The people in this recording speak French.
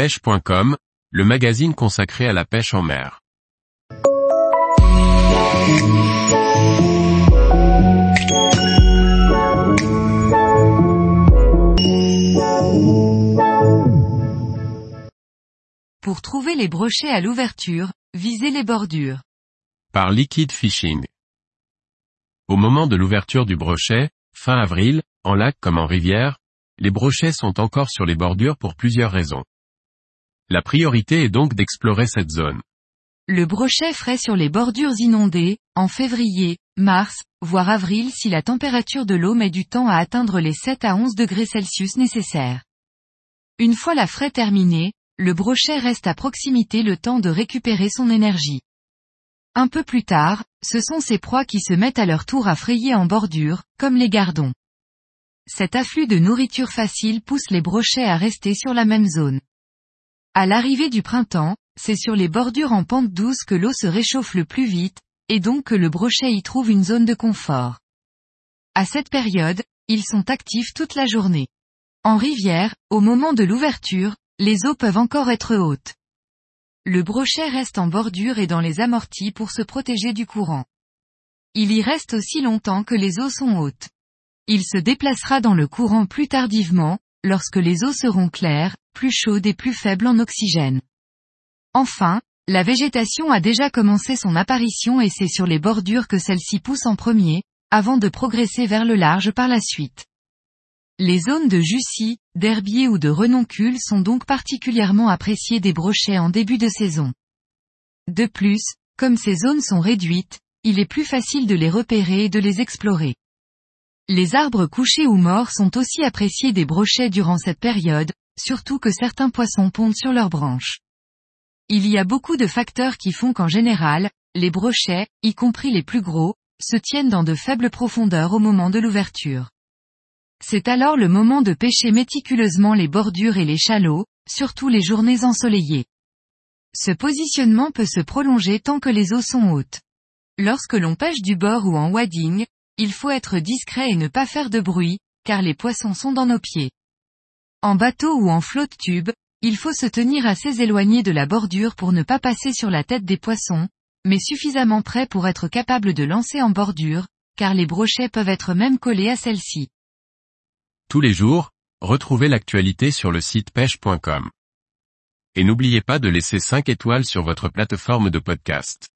pêche.com, le magazine consacré à la pêche en mer. Pour trouver les brochets à l'ouverture, visez les bordures. Par Liquid Fishing. Au moment de l'ouverture du brochet, fin avril, en lac comme en rivière, les brochets sont encore sur les bordures pour plusieurs raisons. La priorité est donc d'explorer cette zone. Le brochet frais sur les bordures inondées, en février, mars, voire avril si la température de l'eau met du temps à atteindre les 7 à 11 degrés Celsius nécessaires. Une fois la fraie terminée, le brochet reste à proximité le temps de récupérer son énergie. Un peu plus tard, ce sont ces proies qui se mettent à leur tour à frayer en bordure, comme les gardons. Cet afflux de nourriture facile pousse les brochets à rester sur la même zone. À l'arrivée du printemps, c'est sur les bordures en pente douce que l'eau se réchauffe le plus vite, et donc que le brochet y trouve une zone de confort. À cette période, ils sont actifs toute la journée. En rivière, au moment de l'ouverture, les eaux peuvent encore être hautes. Le brochet reste en bordure et dans les amortis pour se protéger du courant. Il y reste aussi longtemps que les eaux sont hautes. Il se déplacera dans le courant plus tardivement, lorsque les eaux seront claires, plus chaudes et plus faibles en oxygène. Enfin, la végétation a déjà commencé son apparition et c'est sur les bordures que celle-ci pousse en premier, avant de progresser vers le large par la suite. Les zones de Jussy, d'herbier ou de renoncule sont donc particulièrement appréciées des brochets en début de saison. De plus, comme ces zones sont réduites, il est plus facile de les repérer et de les explorer. Les arbres couchés ou morts sont aussi appréciés des brochets durant cette période, surtout que certains poissons pondent sur leurs branches. Il y a beaucoup de facteurs qui font qu'en général, les brochets, y compris les plus gros, se tiennent dans de faibles profondeurs au moment de l'ouverture. C'est alors le moment de pêcher méticuleusement les bordures et les chalots, surtout les journées ensoleillées. Ce positionnement peut se prolonger tant que les eaux sont hautes. Lorsque l'on pêche du bord ou en wading, il faut être discret et ne pas faire de bruit, car les poissons sont dans nos pieds. En bateau ou en flotte tube, il faut se tenir assez éloigné de la bordure pour ne pas passer sur la tête des poissons, mais suffisamment près pour être capable de lancer en bordure, car les brochets peuvent être même collés à celle-ci. Tous les jours, retrouvez l'actualité sur le site pêche.com. Et n'oubliez pas de laisser 5 étoiles sur votre plateforme de podcast.